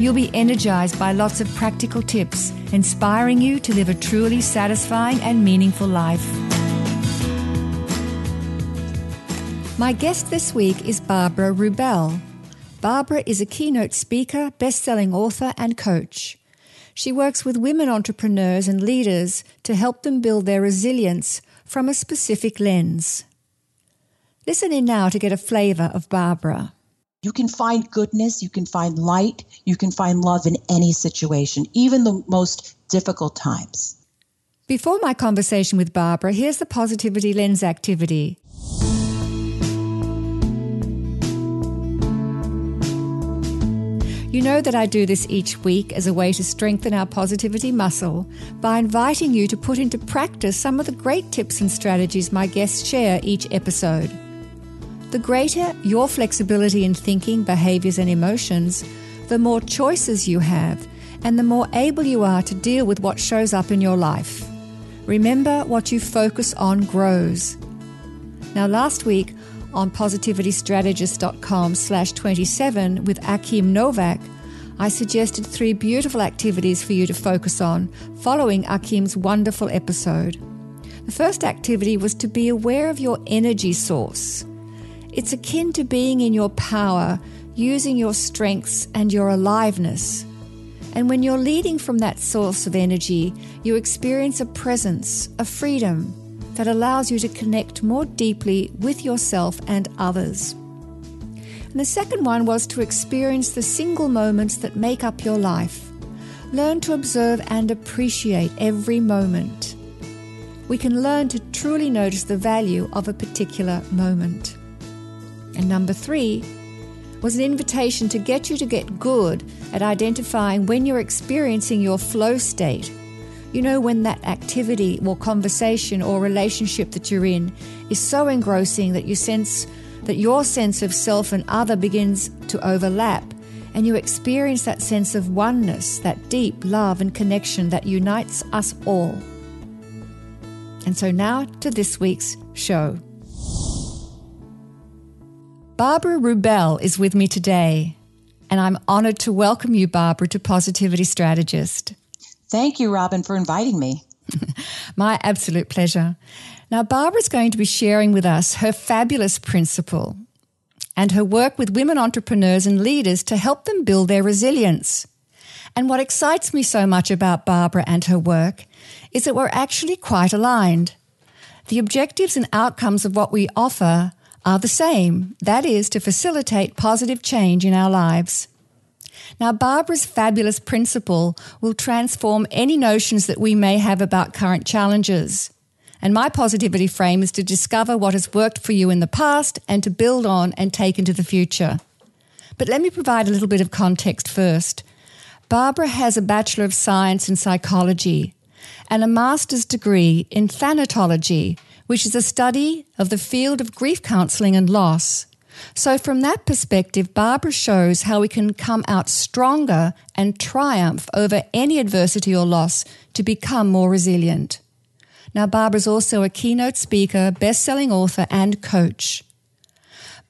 You'll be energized by lots of practical tips, inspiring you to live a truly satisfying and meaningful life. My guest this week is Barbara Rubel. Barbara is a keynote speaker, best-selling author, and coach. She works with women entrepreneurs and leaders to help them build their resilience from a specific lens. Listen in now to get a flavor of Barbara. You can find goodness, you can find light, you can find love in any situation, even the most difficult times. Before my conversation with Barbara, here's the Positivity Lens activity. You know that I do this each week as a way to strengthen our positivity muscle by inviting you to put into practice some of the great tips and strategies my guests share each episode. The greater your flexibility in thinking, behaviors, and emotions, the more choices you have, and the more able you are to deal with what shows up in your life. Remember, what you focus on grows. Now, last week on positivitystrategist.com slash 27 with Akim Novak, I suggested three beautiful activities for you to focus on following Akim's wonderful episode. The first activity was to be aware of your energy source. It's akin to being in your power, using your strengths and your aliveness. And when you're leading from that source of energy, you experience a presence, a freedom that allows you to connect more deeply with yourself and others. And the second one was to experience the single moments that make up your life. Learn to observe and appreciate every moment. We can learn to truly notice the value of a particular moment. And number three was an invitation to get you to get good at identifying when you're experiencing your flow state. You know, when that activity or conversation or relationship that you're in is so engrossing that you sense that your sense of self and other begins to overlap, and you experience that sense of oneness, that deep love and connection that unites us all. And so now to this week's show. Barbara Rubel is with me today, and I'm honored to welcome you, Barbara, to Positivity Strategist. Thank you, Robin, for inviting me. My absolute pleasure. Now, Barbara's going to be sharing with us her fabulous principle and her work with women entrepreneurs and leaders to help them build their resilience. And what excites me so much about Barbara and her work is that we're actually quite aligned. The objectives and outcomes of what we offer are the same that is, to facilitate positive change in our lives. Now, Barbara's fabulous principle will transform any notions that we may have about current challenges. And my positivity frame is to discover what has worked for you in the past and to build on and take into the future. But let me provide a little bit of context first. Barbara has a Bachelor of Science in Psychology and a Master's degree in Thanatology which is a study of the field of grief counseling and loss. So, from that perspective, Barbara shows how we can come out stronger and triumph over any adversity or loss to become more resilient. Now, Barbara's also a keynote speaker, best selling author, and coach.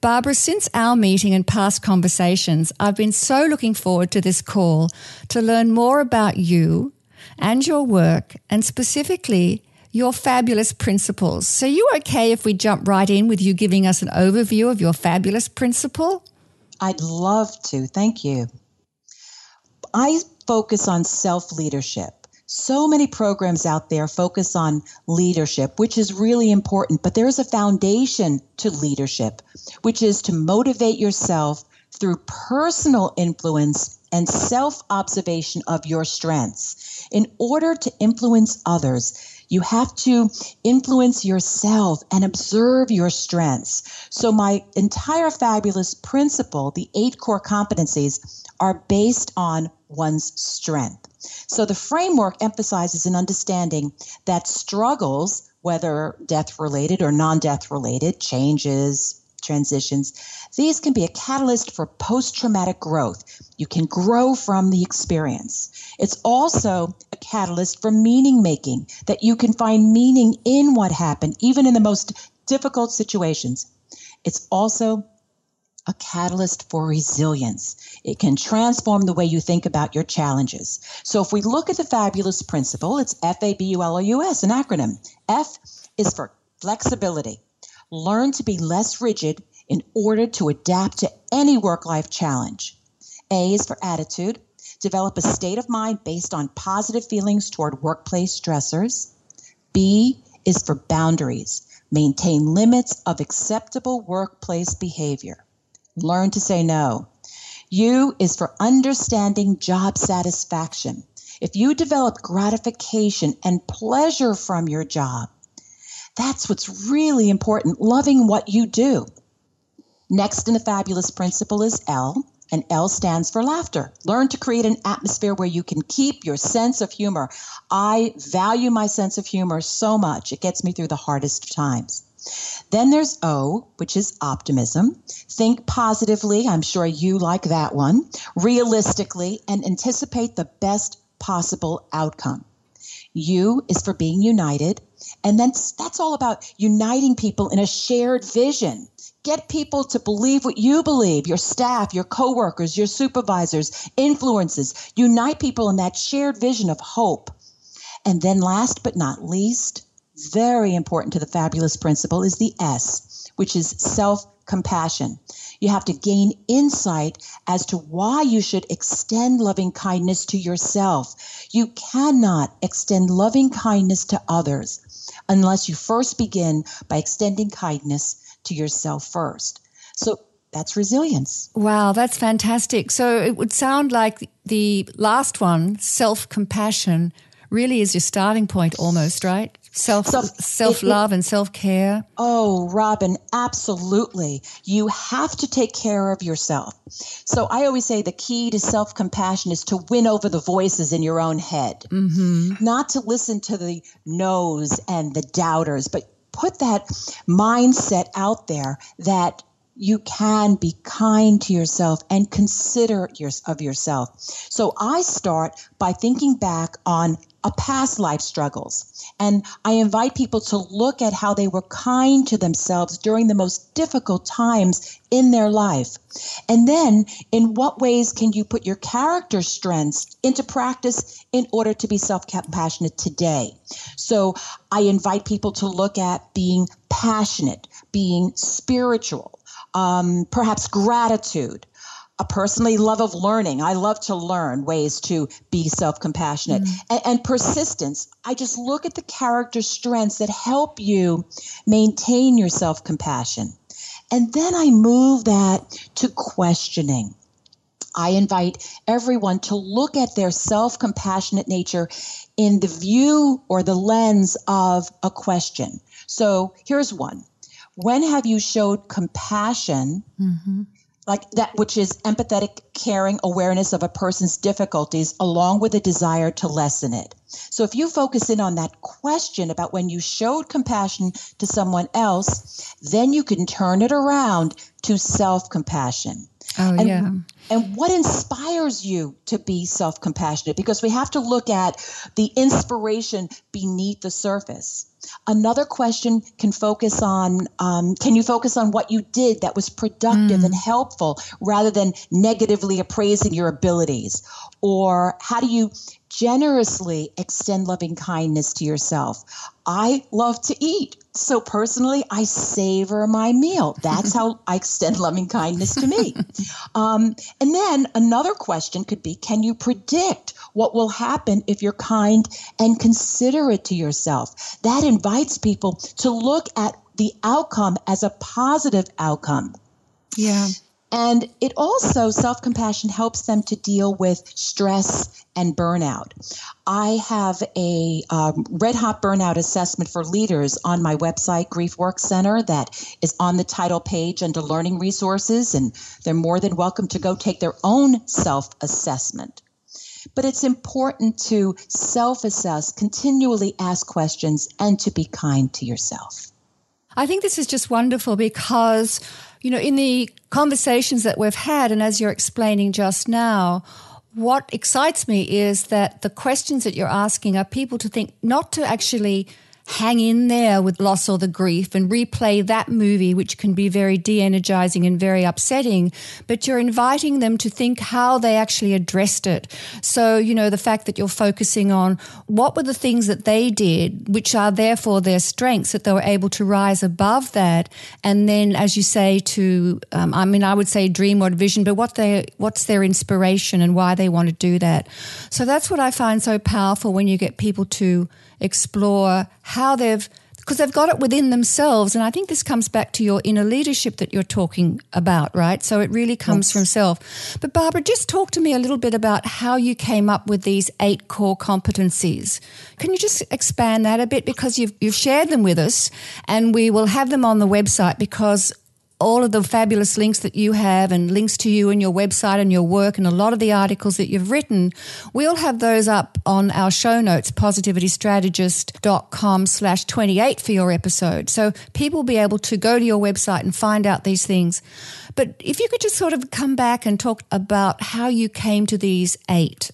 Barbara, since our meeting and past conversations, I've been so looking forward to this call to learn more about you and your work, and specifically your fabulous principles. So, you okay if we jump right in with you giving us an overview of your fabulous principle? I'd love to. Thank you. I focus on self leadership. So many programs out there focus on leadership, which is really important, but there is a foundation to leadership, which is to motivate yourself through personal influence and self observation of your strengths. In order to influence others, you have to influence yourself and observe your strengths. So, my entire fabulous principle, the eight core competencies, are based on one's strength. So, the framework emphasizes an understanding that struggles whether death related or non death related, changes, transitions, these can be a catalyst for post traumatic growth. You can grow from the experience. It's also a catalyst for meaning making, that you can find meaning in what happened, even in the most difficult situations. It's also a catalyst for resilience. It can transform the way you think about your challenges. So if we look at the fabulous principle, it's F A B U L O U S, an acronym. F is for flexibility. Learn to be less rigid in order to adapt to any work life challenge. A is for attitude. Develop a state of mind based on positive feelings toward workplace stressors. B is for boundaries. Maintain limits of acceptable workplace behavior. Learn to say no. U is for understanding job satisfaction. If you develop gratification and pleasure from your job, that's what's really important, loving what you do. Next in the fabulous principle is L, and L stands for laughter. Learn to create an atmosphere where you can keep your sense of humor. I value my sense of humor so much, it gets me through the hardest times. Then there's O, which is optimism. Think positively. I'm sure you like that one. Realistically and anticipate the best possible outcome. U is for being united. And that's, that's all about uniting people in a shared vision. Get people to believe what you believe, your staff, your coworkers, your supervisors, influences. Unite people in that shared vision of hope. And then last but not least, very important to the fabulous principle is the S, which is self compassion. You have to gain insight as to why you should extend loving kindness to yourself. You cannot extend loving kindness to others unless you first begin by extending kindness to yourself first. So that's resilience. Wow, that's fantastic. So it would sound like the last one, self compassion, really is your starting point almost, right? Self so self love and self care. Oh, Robin, absolutely. You have to take care of yourself. So I always say the key to self compassion is to win over the voices in your own head, mm-hmm. not to listen to the no's and the doubters, but put that mindset out there that you can be kind to yourself and considerate of yourself. So I start by thinking back on a past life struggles. And I invite people to look at how they were kind to themselves during the most difficult times in their life. And then, in what ways can you put your character strengths into practice in order to be self compassionate today? So, I invite people to look at being passionate, being spiritual, um, perhaps gratitude, a personally love of learning. I love to learn ways to be self compassionate mm. and, and, persistence. I just look at the character strengths that help you maintain your self compassion. And then I move that to questioning. I invite everyone to look at their self compassionate nature in the view or the lens of a question. So here's one When have you showed compassion? Mm-hmm. like that which is empathetic caring awareness of a person's difficulties along with a desire to lessen it? So if you focus in on that question about when you showed compassion to someone else then you can turn it around to self-compassion. Oh and, yeah and what inspires you to be self-compassionate because we have to look at the inspiration beneath the surface Another question can focus on um, can you focus on what you did that was productive mm. and helpful rather than negatively appraising your abilities? Or how do you generously extend loving kindness to yourself? I love to eat. So personally, I savor my meal. That's how I extend loving kindness to me. Um, and then another question could be can you predict what will happen if you're kind and considerate to yourself? That invites people to look at the outcome as a positive outcome. Yeah. And it also, self compassion helps them to deal with stress and burnout. I have a um, red hot burnout assessment for leaders on my website, Grief Work Center, that is on the title page under learning resources, and they're more than welcome to go take their own self assessment. But it's important to self assess, continually ask questions, and to be kind to yourself. I think this is just wonderful because, you know, in the conversations that we've had, and as you're explaining just now, what excites me is that the questions that you're asking are people to think not to actually hang in there with loss or the grief and replay that movie, which can be very de energizing and very upsetting. But you're inviting them to think how they actually addressed it. So, you know, the fact that you're focusing on what were the things that they did, which are therefore their strengths, that they were able to rise above that. And then, as you say, to, um, I mean, I would say dream or vision, but what they, what's their inspiration and why they want to do that. So that's what I find so powerful when you get people to explore how they've because they've got it within themselves. And I think this comes back to your inner leadership that you're talking about, right? So it really comes yes. from self. But Barbara, just talk to me a little bit about how you came up with these eight core competencies. Can you just expand that a bit? Because you've, you've shared them with us and we will have them on the website because all of the fabulous links that you have and links to you and your website and your work and a lot of the articles that you've written, we'll have those up on our show notes, positivitystrategist.com slash 28 for your episode. So people will be able to go to your website and find out these things. But if you could just sort of come back and talk about how you came to these eight.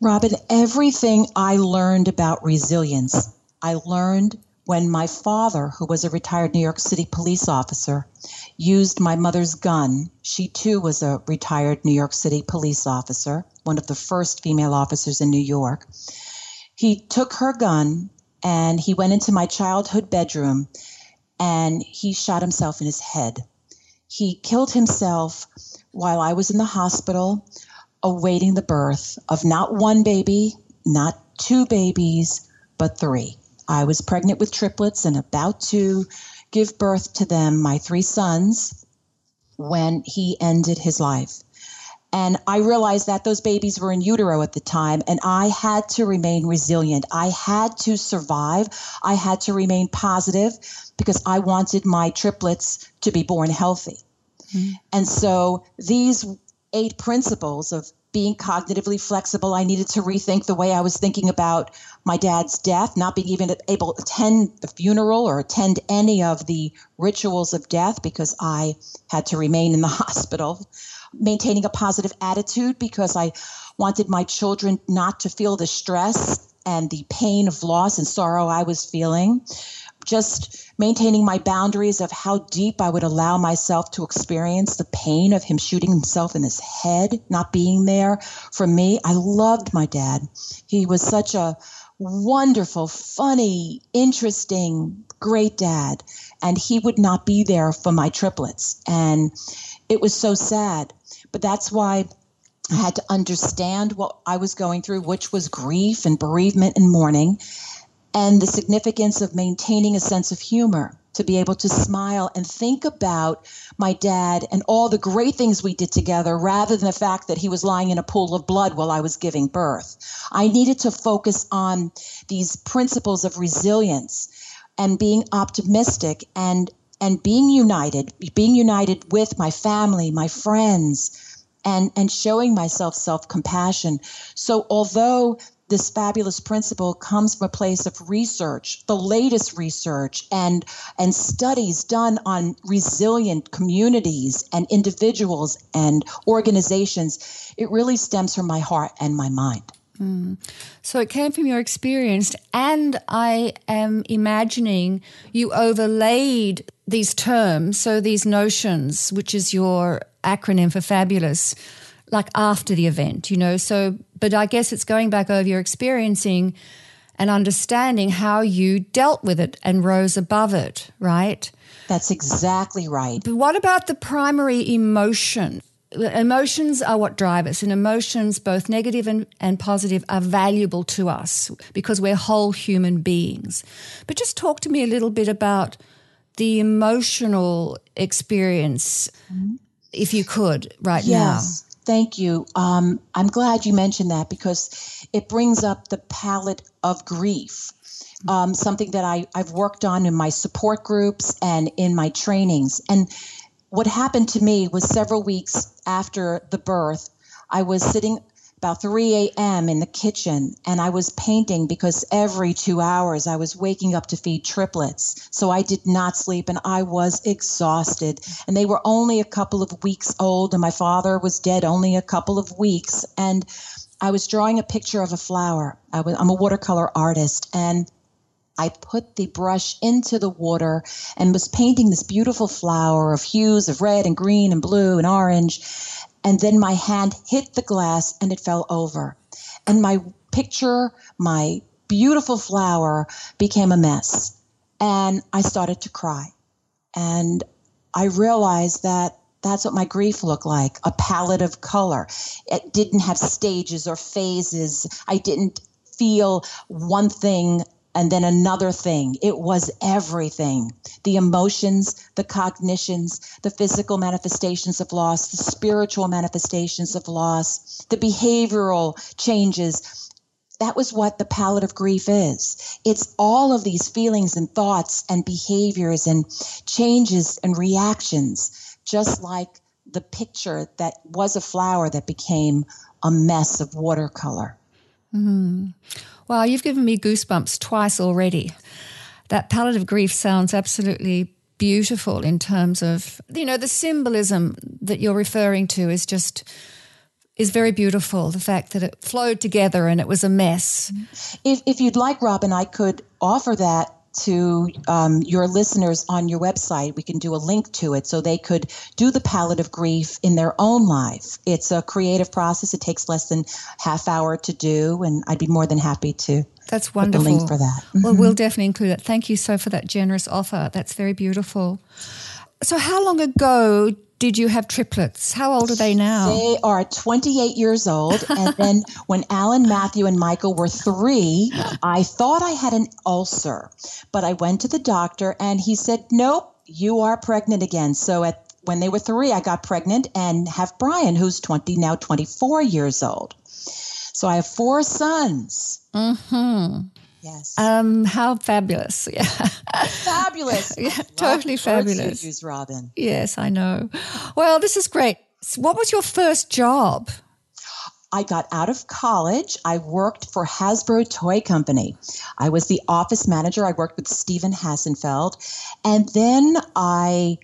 Robin, everything I learned about resilience, I learned when my father, who was a retired New York City police officer, used my mother's gun. She too was a retired New York City police officer, one of the first female officers in New York. He took her gun and he went into my childhood bedroom and he shot himself in his head. He killed himself while I was in the hospital awaiting the birth of not one baby, not two babies, but three. I was pregnant with triplets and about to give birth to them, my three sons, when he ended his life. And I realized that those babies were in utero at the time, and I had to remain resilient. I had to survive. I had to remain positive because I wanted my triplets to be born healthy. Mm-hmm. And so these eight principles of being cognitively flexible. I needed to rethink the way I was thinking about my dad's death, not being even able to attend the funeral or attend any of the rituals of death because I had to remain in the hospital. Maintaining a positive attitude because I wanted my children not to feel the stress and the pain of loss and sorrow I was feeling just maintaining my boundaries of how deep I would allow myself to experience the pain of him shooting himself in his head, not being there for me. I loved my dad. He was such a wonderful, funny, interesting, great dad. And he would not be there for my triplets. And it was so sad. But that's why I had to understand what I was going through, which was grief and bereavement and mourning and the significance of maintaining a sense of humor to be able to smile and think about my dad and all the great things we did together rather than the fact that he was lying in a pool of blood while I was giving birth. I needed to focus on these principles of resilience and being optimistic and and being united, being united with my family, my friends, and and showing myself self-compassion. So although this fabulous principle comes from a place of research, the latest research and and studies done on resilient communities and individuals and organizations. It really stems from my heart and my mind. Mm. So it came from your experience, and I am imagining you overlaid these terms, so these notions, which is your acronym for fabulous, like after the event, you know. So, but I guess it's going back over your experiencing and understanding how you dealt with it and rose above it, right? That's exactly right. But what about the primary emotion? Emotions are what drive us, and emotions, both negative and, and positive, are valuable to us because we're whole human beings. But just talk to me a little bit about the emotional experience, mm-hmm. if you could, right yes. now. Thank you. Um, I'm glad you mentioned that because it brings up the palette of grief, um, something that I, I've worked on in my support groups and in my trainings. And what happened to me was several weeks after the birth, I was sitting about 3 a.m. in the kitchen, and I was painting because every two hours I was waking up to feed triplets. So I did not sleep, and I was exhausted. And they were only a couple of weeks old, and my father was dead only a couple of weeks. And I was drawing a picture of a flower. I'm a watercolor artist, and I put the brush into the water and was painting this beautiful flower of hues of red and green and blue and orange. And then my hand hit the glass and it fell over. And my picture, my beautiful flower, became a mess. And I started to cry. And I realized that that's what my grief looked like a palette of color. It didn't have stages or phases. I didn't feel one thing and then another thing. It was everything the emotions, the cognitions, the physical manifestations of loss, the spiritual manifestations of loss, the behavioral changes. That was what the palette of grief is. It's all of these feelings and thoughts and behaviors and changes and reactions, just like the picture that was a flower that became a mess of watercolor. Mm. Wow, you've given me goosebumps twice already. That palette of grief sounds absolutely beautiful in terms of, you know, the symbolism that you're referring to is just is very beautiful. The fact that it flowed together and it was a mess. If, if you'd like, Robin, I could offer that to um, your listeners on your website. We can do a link to it so they could do the palette of grief in their own life. It's a creative process. It takes less than half hour to do, and I'd be more than happy to. That's wonderful. Put the link for that. Well, mm-hmm. we'll definitely include it. Thank you so for that generous offer. That's very beautiful. So, how long ago did you have triplets? How old are they now? They are 28 years old. And then when Alan, Matthew, and Michael were three, I thought I had an ulcer, but I went to the doctor and he said, Nope, you are pregnant again. So at when they were three, I got pregnant and have Brian, who's 20 now 24 years old. So I have four sons. Mm-hmm. Yes. Um, how fabulous. Yeah. Fabulous. yeah, totally fabulous. Use Robin. Yes, I know. Well, this is great. What was your first job? I got out of college. I worked for Hasbro Toy Company. I was the office manager. I worked with Stephen Hassenfeld. And then I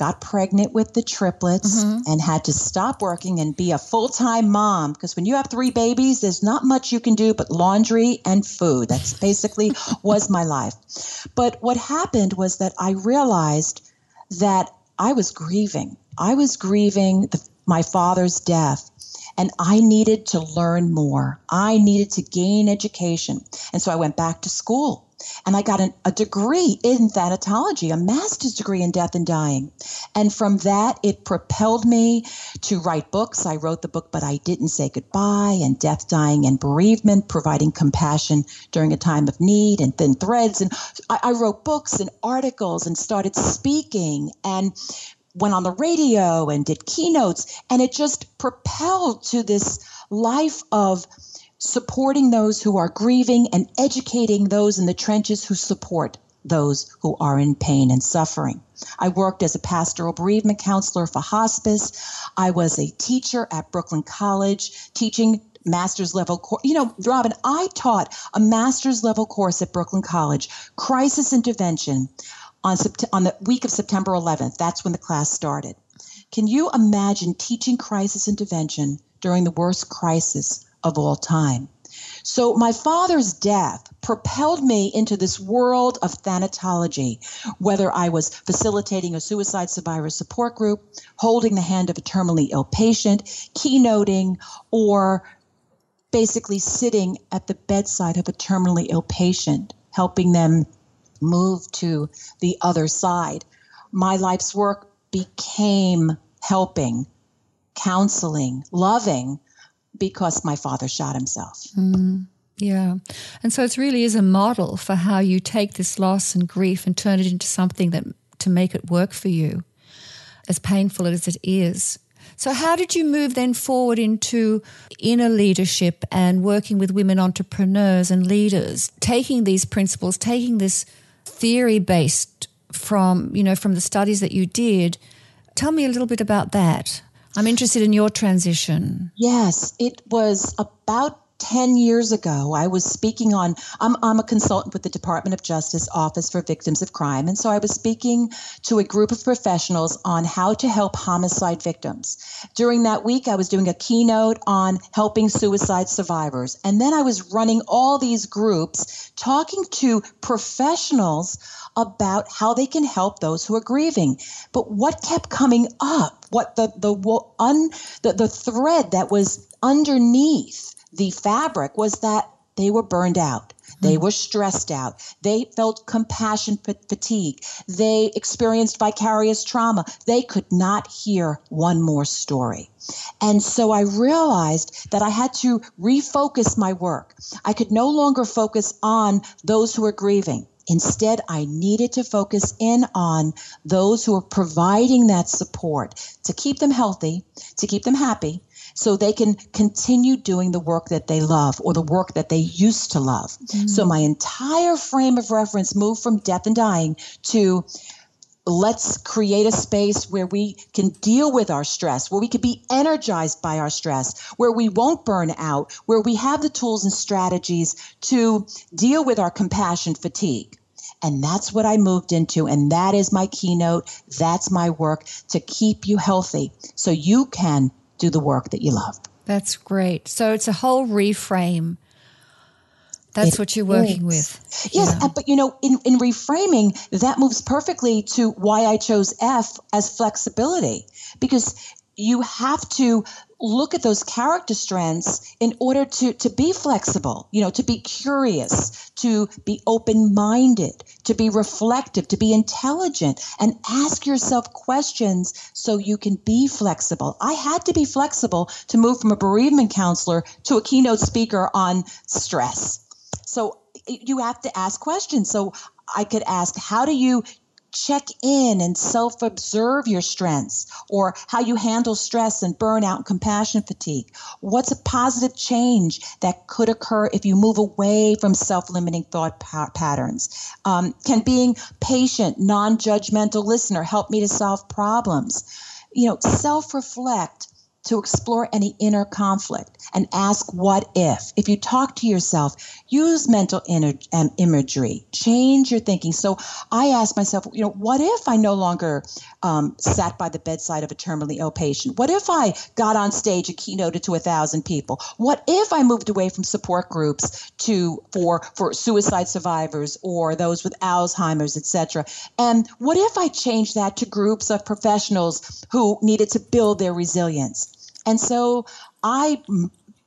got pregnant with the triplets mm-hmm. and had to stop working and be a full-time mom because when you have three babies there's not much you can do but laundry and food that's basically was my life but what happened was that i realized that i was grieving i was grieving the, my father's death and I needed to learn more. I needed to gain education. And so I went back to school and I got an, a degree in thanatology, a master's degree in death and dying. And from that, it propelled me to write books. I wrote the book, But I Didn't Say Goodbye, and Death, Dying, and Bereavement, providing compassion during a time of need, and Thin Threads. And I, I wrote books and articles and started speaking and went on the radio and did keynotes. And it just propelled to this life of supporting those who are grieving and educating those in the trenches who support those who are in pain and suffering. I worked as a pastoral bereavement counselor for hospice. I was a teacher at Brooklyn College teaching master's level course. You know, Robin, I taught a master's level course at Brooklyn College, crisis intervention, on, Sept- on the week of September 11th. That's when the class started. Can you imagine teaching crisis intervention during the worst crisis of all time. So my father's death propelled me into this world of thanatology, whether I was facilitating a suicide survivor support group, holding the hand of a terminally ill patient, keynoting, or basically sitting at the bedside of a terminally ill patient, helping them move to the other side. My life's work became helping, counseling, loving because my father shot himself. Mm, yeah. And so it really is a model for how you take this loss and grief and turn it into something that to make it work for you, as painful as it is. So, how did you move then forward into inner leadership and working with women entrepreneurs and leaders, taking these principles, taking this theory based from, you know, from the studies that you did? Tell me a little bit about that. I'm interested in your transition. Yes, it was about 10 years ago, I was speaking on, I'm, I'm a consultant with the Department of Justice Office for Victims of Crime. And so I was speaking to a group of professionals on how to help homicide victims. During that week, I was doing a keynote on helping suicide survivors. And then I was running all these groups talking to professionals about how they can help those who are grieving. But what kept coming up, what the, the, un, the, the thread that was underneath the fabric was that they were burned out. They hmm. were stressed out. They felt compassion fatigue. They experienced vicarious trauma. They could not hear one more story. And so I realized that I had to refocus my work. I could no longer focus on those who are grieving. Instead, I needed to focus in on those who are providing that support to keep them healthy, to keep them happy, so they can continue doing the work that they love or the work that they used to love. Mm. So my entire frame of reference moved from death and dying to let's create a space where we can deal with our stress, where we can be energized by our stress, where we won't burn out, where we have the tools and strategies to deal with our compassion fatigue. And that's what I moved into. And that is my keynote. That's my work to keep you healthy so you can do the work that you love. That's great. So it's a whole reframe. That's it what you're working is. with. Yes, yeah. but you know, in, in reframing, that moves perfectly to why I chose F as flexibility. Because you have to look at those character strengths in order to, to be flexible, you know, to be curious, to be open minded, to be reflective, to be intelligent, and ask yourself questions so you can be flexible. I had to be flexible to move from a bereavement counselor to a keynote speaker on stress. So you have to ask questions. So I could ask, how do you check in and self observe your strengths or how you handle stress and burnout and compassion fatigue. What's a positive change that could occur if you move away from self limiting thought pa- patterns? Um, can being patient, non judgmental listener help me to solve problems? You know, self reflect to explore any inner conflict and ask what if. If you talk to yourself, use mental um, imagery, change your thinking. So I ask myself, you know, what if I no longer um, sat by the bedside of a terminally ill patient? What if I got on stage and keynoted to a thousand people? What if I moved away from support groups to for for suicide survivors or those with Alzheimer's, etc.? And what if I changed that to groups of professionals who needed to build their resilience? And so I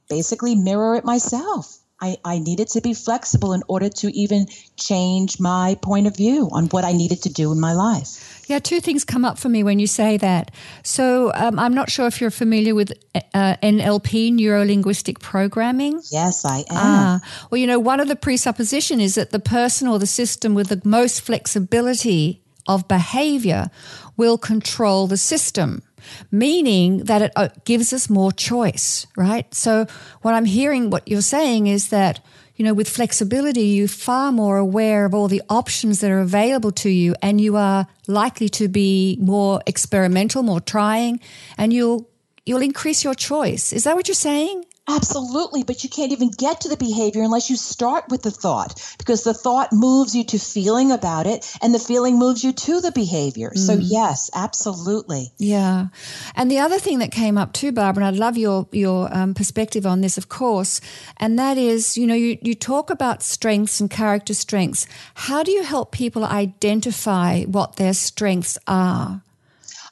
basically mirror it myself. I, I needed to be flexible in order to even change my point of view on what I needed to do in my life. Yeah, two things come up for me when you say that. So um, I'm not sure if you're familiar with uh, NLP, neuro linguistic programming. Yes, I am. Ah, well, you know, one of the presupposition is that the person or the system with the most flexibility of behavior will control the system meaning that it uh, gives us more choice, right? So, what I'm hearing, what you're saying is that, you know, with flexibility, you're far more aware of all the options that are available to you, and you are likely to be more experimental, more trying, and you'll you'll increase your choice. Is that what you're saying? Absolutely, but you can't even get to the behavior unless you start with the thought because the thought moves you to feeling about it and the feeling moves you to the behavior. Mm. So yes, absolutely. Yeah. And the other thing that came up too, Barbara, and I'd love your your um, perspective on this, of course, and that is, you know, you, you talk about strengths and character strengths. How do you help people identify what their strengths are?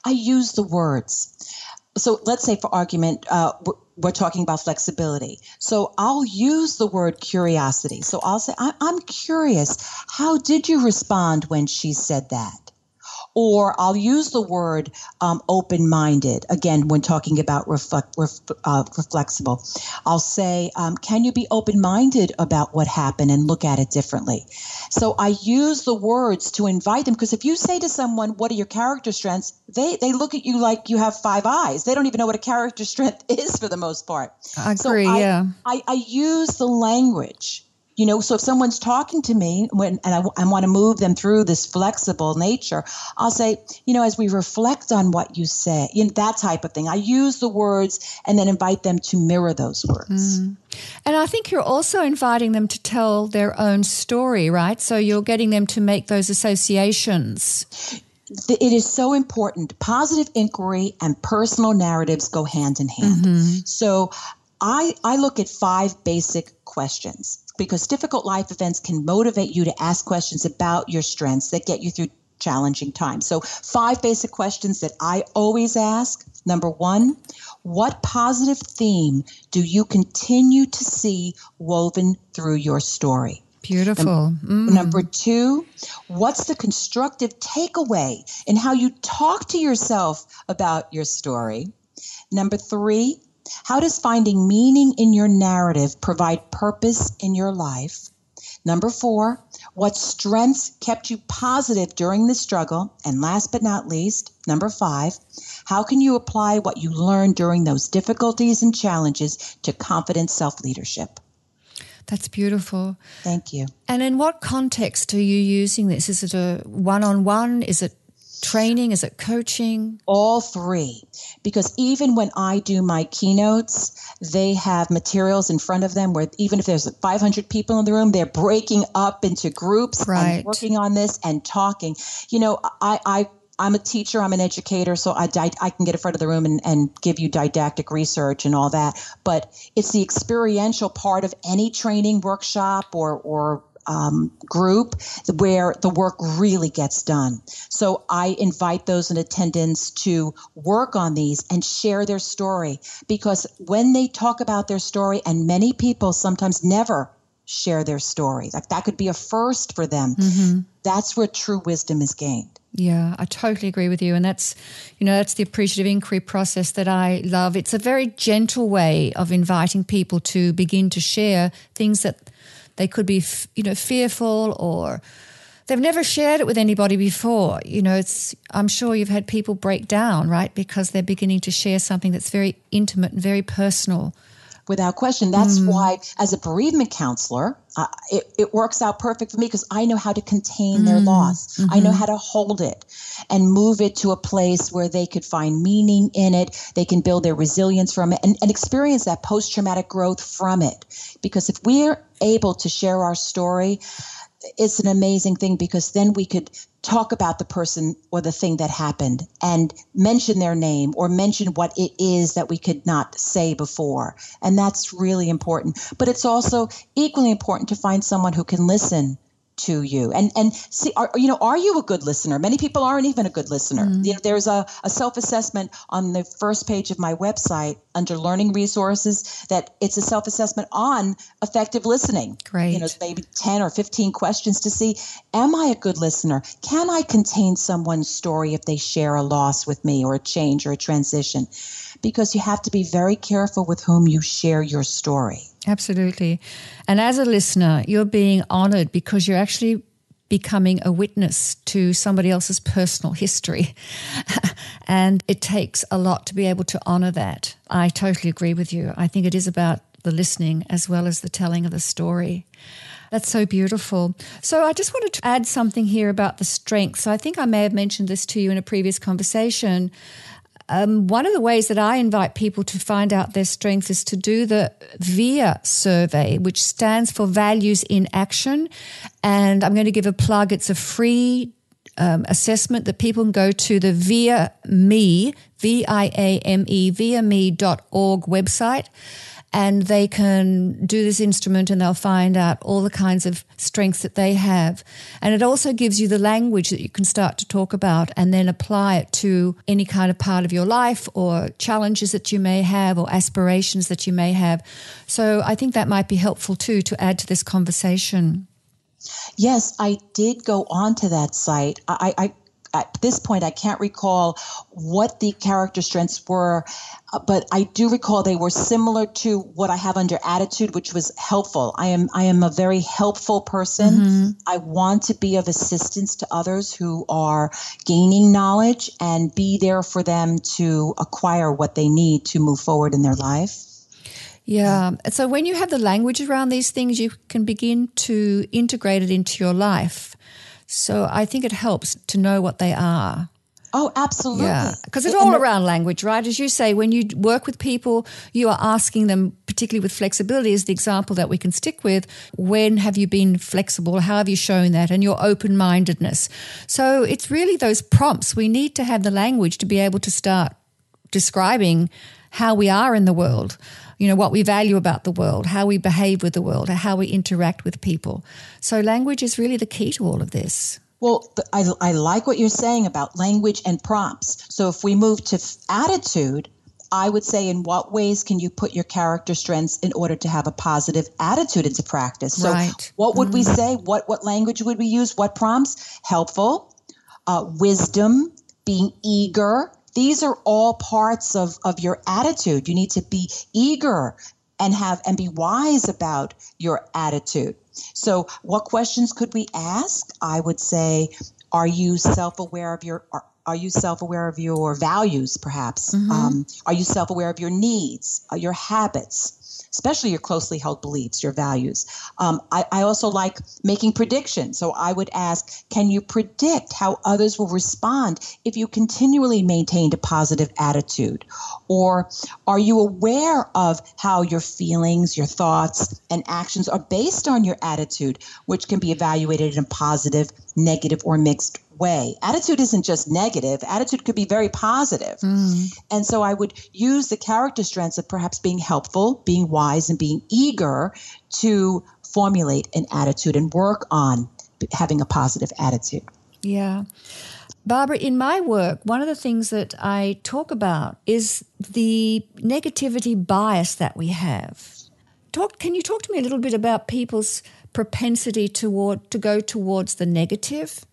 I use the words. So let's say, for argument, uh, we're talking about flexibility. So I'll use the word curiosity. So I'll say, I'm curious. How did you respond when she said that? Or I'll use the word um, open minded again when talking about reflect, ref, uh, reflexible. I'll say, um, can you be open minded about what happened and look at it differently? So I use the words to invite them because if you say to someone, what are your character strengths? They, they look at you like you have five eyes. They don't even know what a character strength is for the most part. I agree, so I, yeah. I, I use the language You know, so if someone's talking to me when and I, I want to move them through this flexible nature, I'll say, you know, as we reflect on what you say, you know, that type of thing. I use the words and then invite them to mirror those words. Mm. And I think you're also inviting them to tell their own story, right? So you're getting them to make those associations it is so important. Positive inquiry and personal narratives go hand in hand. Mm-hmm. So I, I look at five basic questions because difficult life events can motivate you to ask questions about your strengths that get you through challenging times. So, five basic questions that I always ask. Number one, what positive theme do you continue to see woven through your story? Beautiful. Mm. Number two, what's the constructive takeaway in how you talk to yourself about your story? Number three, how does finding meaning in your narrative provide purpose in your life? Number four, what strengths kept you positive during the struggle? And last but not least, number five, how can you apply what you learned during those difficulties and challenges to confident self leadership? That's beautiful. Thank you. And in what context are you using this? Is it a one on one? Is it training? Is it coaching? All three. Because even when I do my keynotes, they have materials in front of them where even if there's 500 people in the room, they're breaking up into groups right. and working on this and talking. You know, I, I I'm a teacher, I'm an educator, so I, I, I, can get in front of the room and, and give you didactic research and all that. But it's the experiential part of any training workshop or, or um, group where the work really gets done. So I invite those in attendance to work on these and share their story because when they talk about their story, and many people sometimes never share their story, like that could be a first for them. Mm-hmm. That's where true wisdom is gained. Yeah, I totally agree with you. And that's, you know, that's the appreciative inquiry process that I love. It's a very gentle way of inviting people to begin to share things that they could be, you know, fearful or they've never shared it with anybody before. You know, it's, I'm sure you've had people break down, right? Because they're beginning to share something that's very intimate and very personal without question. That's mm. why, as a bereavement counselor, uh, it, it works out perfect for me because I know how to contain mm. their loss. Mm-hmm. I know mm-hmm. how to hold it and move it to a place where they could find meaning in it. They can build their resilience from it and, and experience that post traumatic growth from it. Because if we're able to share our story, it's an amazing thing because then we could talk about the person or the thing that happened and mention their name or mention what it is that we could not say before. And that's really important. But it's also equally important to find someone who can listen to you. And and see are, you know are you a good listener? Many people aren't even a good listener. Mm. you know there's a, a self-assessment on the first page of my website under learning resources that it's a self-assessment on effective listening. Great you know maybe 10 or 15 questions to see am i a good listener? Can i contain someone's story if they share a loss with me or a change or a transition? Because you have to be very careful with whom you share your story Absolutely. And as a listener, you're being honored because you're actually becoming a witness to somebody else's personal history. and it takes a lot to be able to honor that. I totally agree with you. I think it is about the listening as well as the telling of the story. That's so beautiful. So I just wanted to add something here about the strengths. So I think I may have mentioned this to you in a previous conversation. Um, one of the ways that I invite people to find out their strengths is to do the VIA survey, which stands for Values in Action. And I'm going to give a plug. It's a free um, assessment that people can go to the VIA Me, V I A M E, viame.org website and they can do this instrument and they'll find out all the kinds of strengths that they have. And it also gives you the language that you can start to talk about and then apply it to any kind of part of your life or challenges that you may have or aspirations that you may have. So I think that might be helpful too to add to this conversation. Yes, I did go on to that site. I, I at this point, I can't recall what the character strengths were, uh, but I do recall they were similar to what I have under attitude, which was helpful. I am I am a very helpful person. Mm-hmm. I want to be of assistance to others who are gaining knowledge and be there for them to acquire what they need to move forward in their life. Yeah. So when you have the language around these things, you can begin to integrate it into your life. So I think it helps to know what they are. Oh, absolutely. Yeah, because it's all around language, right? As you say, when you work with people, you are asking them, particularly with flexibility, is the example that we can stick with. When have you been flexible? How have you shown that? And your open mindedness. So it's really those prompts. We need to have the language to be able to start describing how we are in the world, you know, what we value about the world, how we behave with the world, how we interact with people. So language is really the key to all of this. Well, I, I like what you're saying about language and prompts. So if we move to attitude, I would say, in what ways can you put your character strengths in order to have a positive attitude into practice? So, right. what would mm. we say? What what language would we use? What prompts? Helpful, uh, wisdom, being eager, these are all parts of, of your attitude. You need to be eager and have and be wise about your attitude. So, what questions could we ask? I would say, are you self-aware of your are, are you self-aware of your values perhaps mm-hmm. um, are you self-aware of your needs uh, your habits especially your closely held beliefs, your values. Um, I, I also like making predictions. So I would ask, can you predict how others will respond if you continually maintained a positive attitude? Or are you aware of how your feelings, your thoughts, and actions are based on your attitude, which can be evaluated in a positive, negative, or mixed way. Attitude isn't just negative, attitude could be very positive. Mm. And so I would use the character strengths of perhaps being helpful, being wise, and being eager to formulate an attitude and work on having a positive attitude. Yeah. Barbara, in my work, one of the things that I talk about is the negativity bias that we have. Talk, can you talk to me a little bit about people's propensity toward to go towards the negative?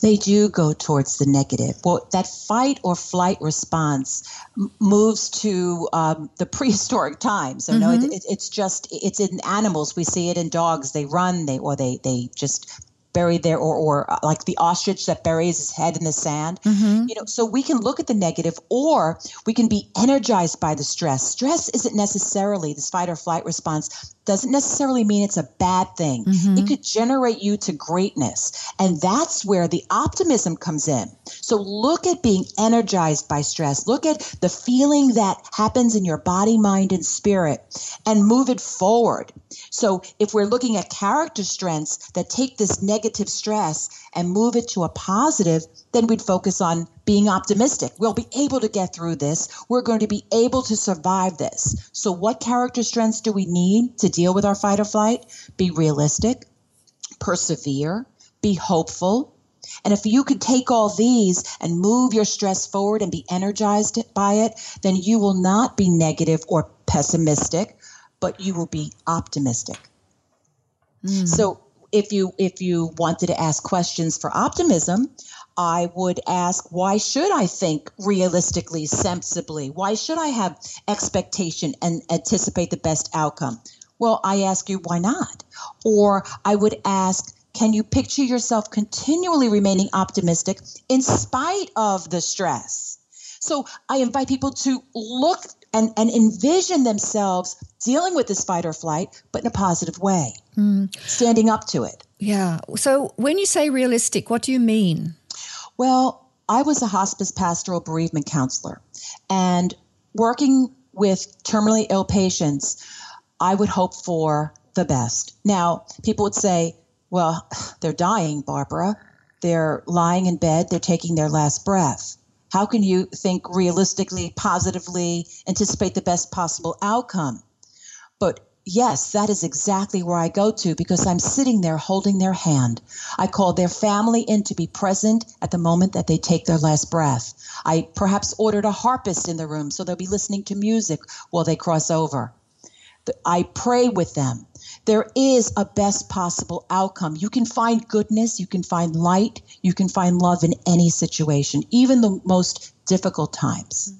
They do go towards the negative. Well, that fight or flight response m- moves to um, the prehistoric times. So, mm-hmm. no, it, it, it's just it's in animals. We see it in dogs. They run, they or they they just bury their or, or uh, like the ostrich that buries his head in the sand mm-hmm. you know so we can look at the negative or we can be energized by the stress stress isn't necessarily this fight or flight response doesn't necessarily mean it's a bad thing. Mm-hmm. It could generate you to greatness. And that's where the optimism comes in. So look at being energized by stress. Look at the feeling that happens in your body, mind, and spirit and move it forward. So if we're looking at character strengths that take this negative stress and move it to a positive, then we'd focus on being optimistic. We'll be able to get through this. We're going to be able to survive this. So, what character strengths do we need to deal with our fight or flight? Be realistic, persevere, be hopeful. And if you could take all these and move your stress forward and be energized by it, then you will not be negative or pessimistic, but you will be optimistic. Mm. So, if you if you wanted to ask questions for optimism, I would ask, why should I think realistically, sensibly? Why should I have expectation and anticipate the best outcome? Well, I ask you, why not? Or I would ask, can you picture yourself continually remaining optimistic in spite of the stress? So I invite people to look and, and envision themselves dealing with this fight or flight, but in a positive way, mm. standing up to it. Yeah. So when you say realistic, what do you mean? Well, I was a hospice pastoral bereavement counselor, and working with terminally ill patients, I would hope for the best. Now, people would say, well, they're dying, Barbara. They're lying in bed, they're taking their last breath. How can you think realistically, positively, anticipate the best possible outcome? But yes, that is exactly where I go to because I'm sitting there holding their hand. I call their family in to be present at the moment that they take their last breath. I perhaps ordered a harpist in the room so they'll be listening to music while they cross over. I pray with them. There is a best possible outcome. You can find goodness, you can find light, you can find love in any situation, even the most difficult times.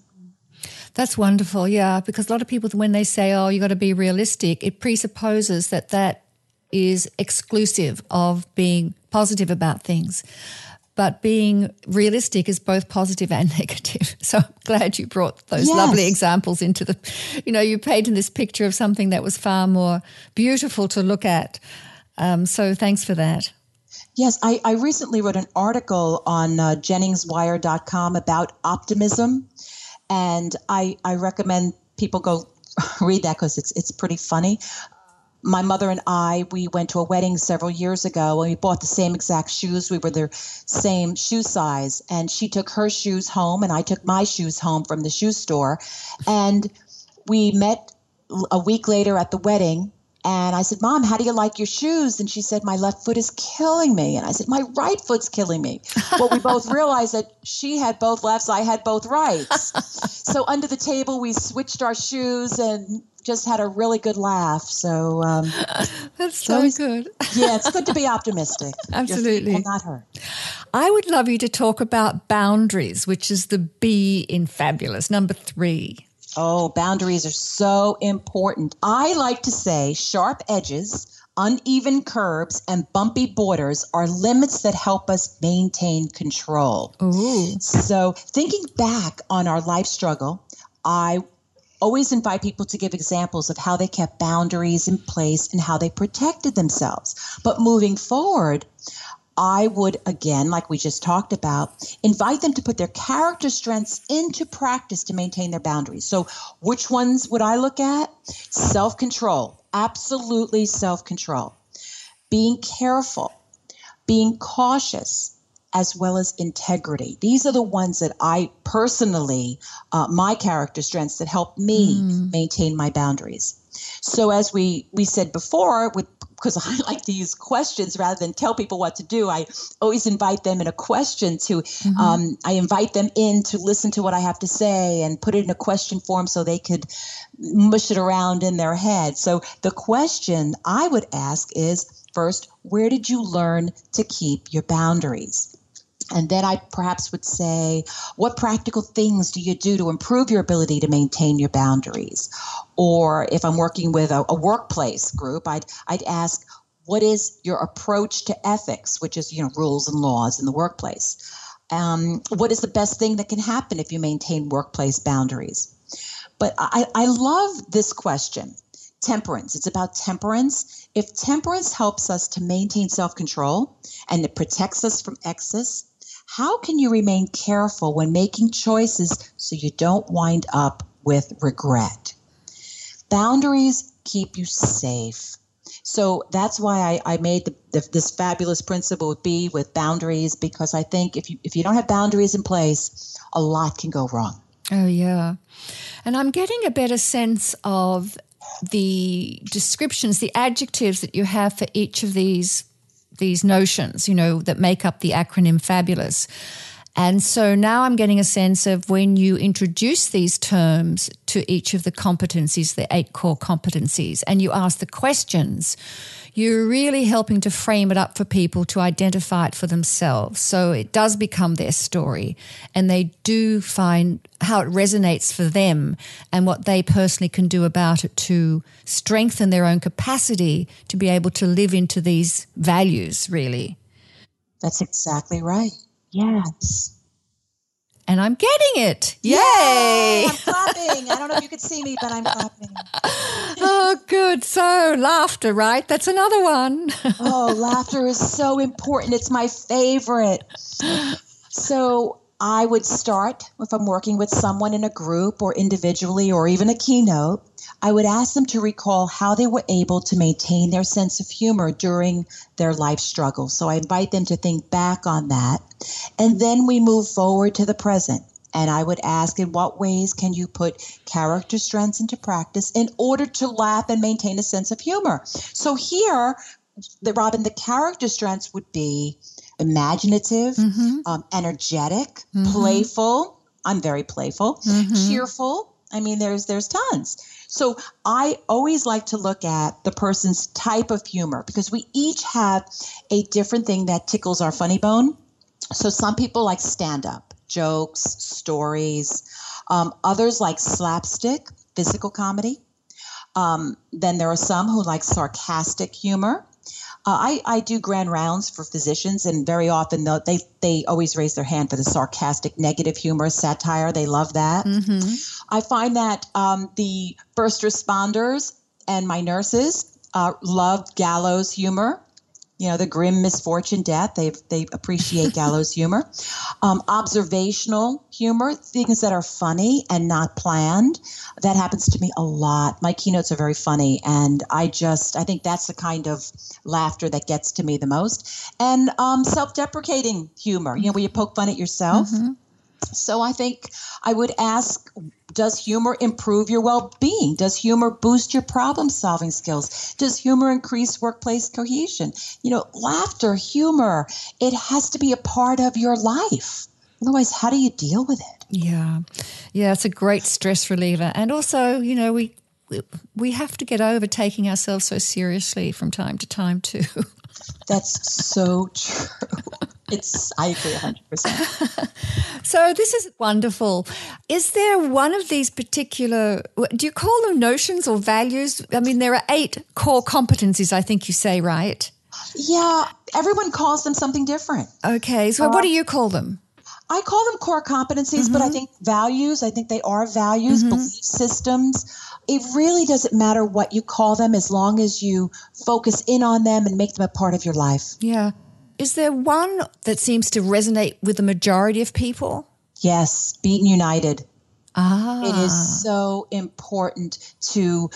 That's wonderful, yeah, because a lot of people, when they say, oh, you got to be realistic, it presupposes that that is exclusive of being positive about things. but being realistic is both positive and negative. So I'm glad you brought those yes. lovely examples into the, you know, you painted this picture of something that was far more beautiful to look at. Um, so thanks for that. Yes, I, I recently wrote an article on uh, JenningsWire.com about optimism, and I, I recommend people go read that because it's it's pretty funny my mother and I, we went to a wedding several years ago and we bought the same exact shoes. We were the same shoe size. And she took her shoes home and I took my shoes home from the shoe store. And we met a week later at the wedding and I said, Mom, how do you like your shoes? And she said, My left foot is killing me. And I said, My right foot's killing me. well, we both realized that she had both lefts, I had both rights. so under the table, we switched our shoes and just had a really good laugh. So um, that's so, good. yeah, it's good to be optimistic. Absolutely, not hurt. I would love you to talk about boundaries, which is the B in fabulous number three. Oh, boundaries are so important. I like to say sharp edges, uneven curbs, and bumpy borders are limits that help us maintain control. Ooh. So, thinking back on our life struggle, I always invite people to give examples of how they kept boundaries in place and how they protected themselves. But moving forward, I would, again, like we just talked about, invite them to put their character strengths into practice to maintain their boundaries. So, which ones would I look at? Self control, absolutely self control. Being careful, being cautious, as well as integrity. These are the ones that I personally, uh, my character strengths that help me mm. maintain my boundaries. So as we we said before, with because I like to use questions rather than tell people what to do. I always invite them in a question to, mm-hmm. um, I invite them in to listen to what I have to say and put it in a question form so they could mush it around in their head. So the question I would ask is first, where did you learn to keep your boundaries? And then I perhaps would say, what practical things do you do to improve your ability to maintain your boundaries? Or if I'm working with a, a workplace group, I'd, I'd ask, what is your approach to ethics, which is, you know, rules and laws in the workplace? Um, what is the best thing that can happen if you maintain workplace boundaries? But I, I love this question temperance. It's about temperance. If temperance helps us to maintain self control and it protects us from excess, how can you remain careful when making choices so you don't wind up with regret? Boundaries keep you safe. So that's why I, I made the, the, this fabulous principle B with boundaries because I think if you if you don't have boundaries in place, a lot can go wrong. Oh yeah, and I'm getting a better sense of the descriptions, the adjectives that you have for each of these these notions, you know, that make up the acronym Fabulous. And so now I'm getting a sense of when you introduce these terms to each of the competencies, the eight core competencies, and you ask the questions, you're really helping to frame it up for people to identify it for themselves. So it does become their story and they do find how it resonates for them and what they personally can do about it to strengthen their own capacity to be able to live into these values, really. That's exactly right. Yes and I'm getting it. Yay! Yay! I'm clapping. I don't know if you could see me, but I'm clapping. oh, good. So, laughter, right? That's another one. oh, laughter is so important. It's my favorite. So, I would start if I'm working with someone in a group or individually or even a keynote. I would ask them to recall how they were able to maintain their sense of humor during their life struggle. So I invite them to think back on that. And then we move forward to the present. And I would ask, in what ways can you put character strengths into practice in order to laugh and maintain a sense of humor? So here, the Robin, the character strengths would be imaginative, mm-hmm. um, energetic, mm-hmm. playful. I'm very playful, mm-hmm. cheerful. I mean, there's there's tons. So I always like to look at the person's type of humor because we each have a different thing that tickles our funny bone. So some people like stand up, jokes, stories. Um, others like slapstick, physical comedy. Um, then there are some who like sarcastic humor. Uh, I, I do grand rounds for physicians, and very often they they always raise their hand for the sarcastic, negative humor, satire. They love that. Mm-hmm. I find that um, the first responders and my nurses uh, love gallows humor. You know the grim misfortune death they they appreciate gallows humor. Um, observational humor things that are funny and not planned that happens to me a lot. My keynotes are very funny and i just i think that's the kind of laughter that gets to me the most. And um, self-deprecating humor. You know where you poke fun at yourself mm-hmm. So I think I would ask does humor improve your well-being? Does humor boost your problem-solving skills? Does humor increase workplace cohesion? You know, laughter, humor, it has to be a part of your life. Otherwise, how do you deal with it? Yeah. Yeah, it's a great stress reliever. And also, you know, we we have to get over taking ourselves so seriously from time to time too. That's so true. It's, I agree 100%. so this is wonderful. Is there one of these particular, do you call them notions or values? I mean, there are eight core competencies, I think you say, right? Yeah, everyone calls them something different. Okay, so uh, what do you call them? I call them core competencies, mm-hmm. but I mm-hmm. think values, I think they are values, mm-hmm. belief systems. It really doesn't matter what you call them as long as you focus in on them and make them a part of your life. Yeah. Is there one that seems to resonate with the majority of people? Yes, beaten united. Ah. It is so important to,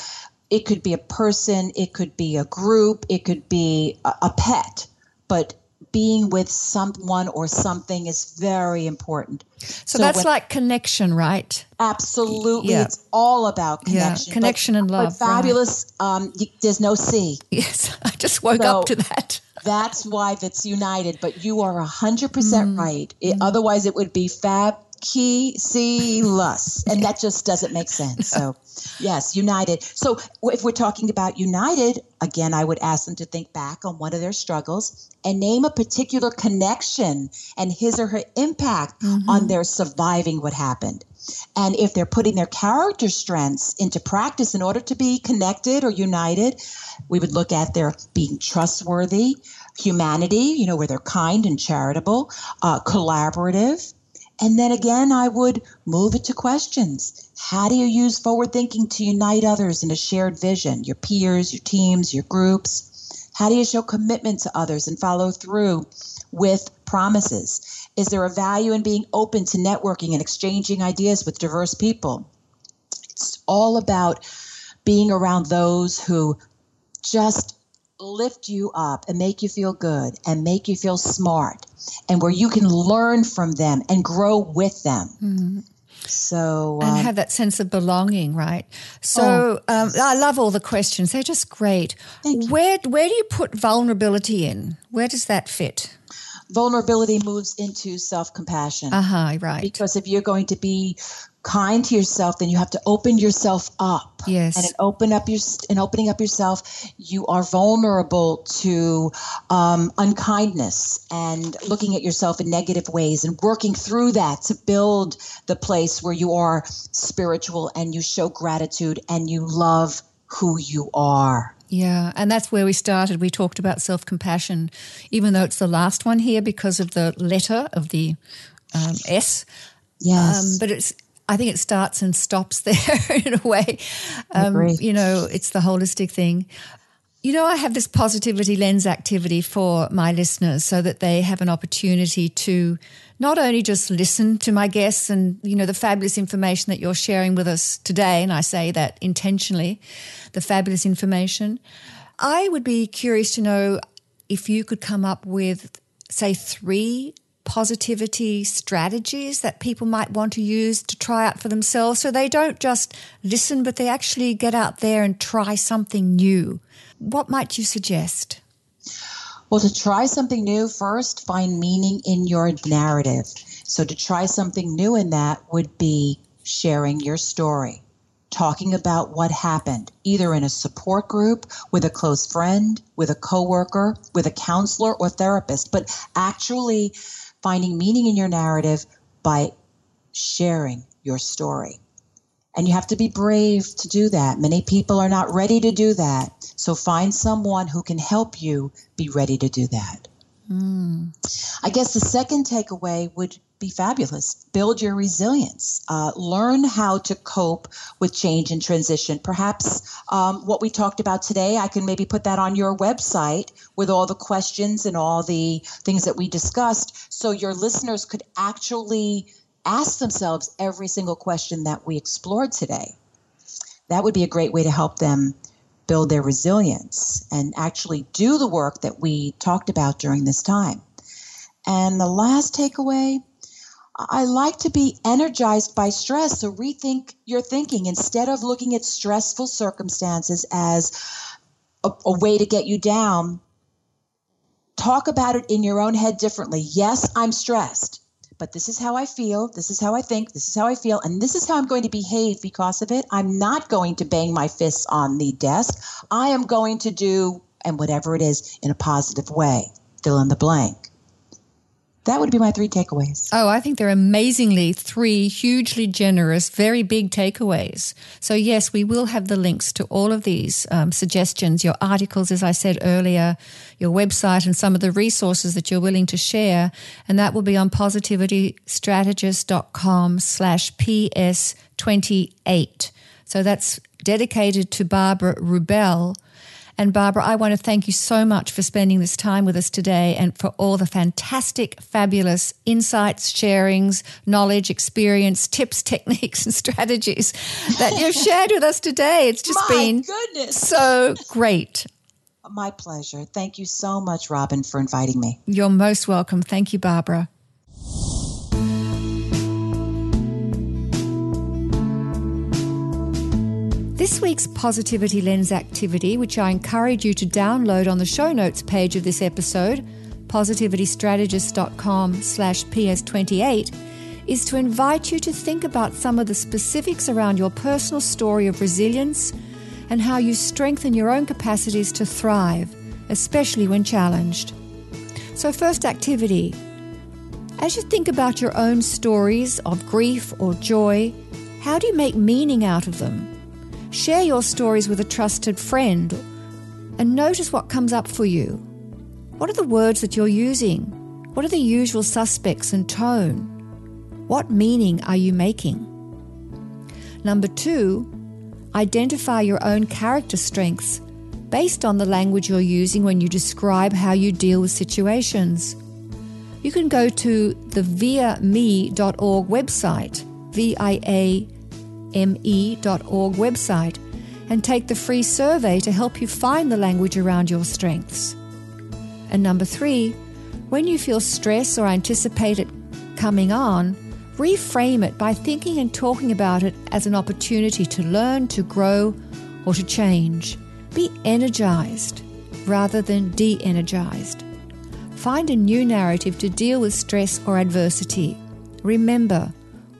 it could be a person, it could be a group, it could be a, a pet, but being with someone or something is very important. So, so that's when, like connection, right? Absolutely. Yeah. It's all about connection. Yeah, connection but, and love. Fabulous. Right. Um, there's no C. Yes, I just woke so, up to that. That's why it's united, but you are 100% mm. right. It, mm. Otherwise, it would be fab lus and that just doesn't make sense so yes united so if we're talking about united again i would ask them to think back on one of their struggles and name a particular connection and his or her impact mm-hmm. on their surviving what happened and if they're putting their character strengths into practice in order to be connected or united, we would look at their being trustworthy, humanity, you know, where they're kind and charitable, uh, collaborative. And then again, I would move it to questions. How do you use forward thinking to unite others in a shared vision, your peers, your teams, your groups? How do you show commitment to others and follow through with promises? Is there a value in being open to networking and exchanging ideas with diverse people? It's all about being around those who just lift you up and make you feel good and make you feel smart and where you can learn from them and grow with them. Mm-hmm. So um, and have that sense of belonging, right? So oh, um, I love all the questions; they're just great. Where where do you put vulnerability in? Where does that fit? Vulnerability moves into self compassion. Uh huh. Right. Because if you're going to be kind to yourself, then you have to open yourself up. Yes. And in open up your in opening up yourself, you are vulnerable to um, unkindness and looking at yourself in negative ways and working through that to build the place where you are spiritual and you show gratitude and you love who you are. Yeah, and that's where we started. We talked about self compassion, even though it's the last one here because of the letter of the um, S. Yes. Um, but it's I think it starts and stops there in a way. Um, you know, it's the holistic thing. You know, I have this positivity lens activity for my listeners so that they have an opportunity to not only just listen to my guests and, you know, the fabulous information that you're sharing with us today, and I say that intentionally, the fabulous information. I would be curious to know if you could come up with, say, three positivity strategies that people might want to use to try out for themselves so they don't just listen, but they actually get out there and try something new? What might you suggest? Well, to try something new, first find meaning in your narrative. So, to try something new in that would be sharing your story, talking about what happened, either in a support group, with a close friend, with a coworker, with a counselor or therapist, but actually finding meaning in your narrative by sharing your story. And you have to be brave to do that. Many people are not ready to do that. So find someone who can help you be ready to do that. Mm. I guess the second takeaway would be fabulous. Build your resilience. Uh, learn how to cope with change and transition. Perhaps um, what we talked about today, I can maybe put that on your website with all the questions and all the things that we discussed so your listeners could actually ask themselves every single question that we explored today. That would be a great way to help them build their resilience and actually do the work that we talked about during this time. And the last takeaway I like to be energized by stress. So rethink your thinking instead of looking at stressful circumstances as a, a, way to get you down. Talk about it in your own head differently. Yes, I'm stressed, but this is how I feel. This is how I think. This is how I feel. And this is how I'm going to behave because of it. I'm not going to bang my fists on the desk. I am going to do, and whatever it is, in a positive way. Fill in the blank. That would be my three takeaways. Oh, I think they're amazingly three hugely generous, very big takeaways. So, yes, we will have the links to all of these um, suggestions, your articles, as I said earlier, your website, and some of the resources that you're willing to share. And that will be on positivitystrategist.com slash PS28. So that's dedicated to Barbara Rubel and Barbara, I want to thank you so much for spending this time with us today and for all the fantastic, fabulous insights, sharings, knowledge, experience, tips, techniques, and strategies that you've shared with us today. It's just My been goodness. so great. My pleasure. Thank you so much, Robin, for inviting me. You're most welcome. Thank you, Barbara. This week's Positivity Lens activity, which I encourage you to download on the show notes page of this episode, positivitystrategist.com slash ps28, is to invite you to think about some of the specifics around your personal story of resilience and how you strengthen your own capacities to thrive, especially when challenged. So, first activity. As you think about your own stories of grief or joy, how do you make meaning out of them? Share your stories with a trusted friend and notice what comes up for you. What are the words that you're using? What are the usual suspects and tone? What meaning are you making? Number two, identify your own character strengths based on the language you're using when you describe how you deal with situations. You can go to the viame.org website, V I A me.org website and take the free survey to help you find the language around your strengths. And number three, when you feel stress or anticipate it coming on, reframe it by thinking and talking about it as an opportunity to learn, to grow, or to change. Be energized rather than de energized. Find a new narrative to deal with stress or adversity. Remember,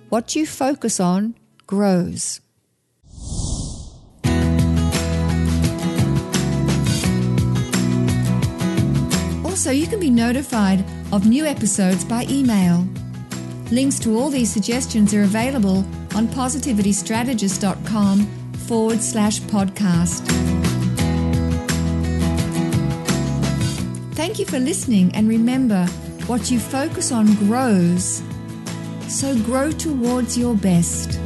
what you focus on grows. Also, you can be notified of new episodes by email. Links to all these suggestions are available on positivitystrategist.com forward slash podcast. Thank you for listening, and remember what you focus on grows. So grow towards your best.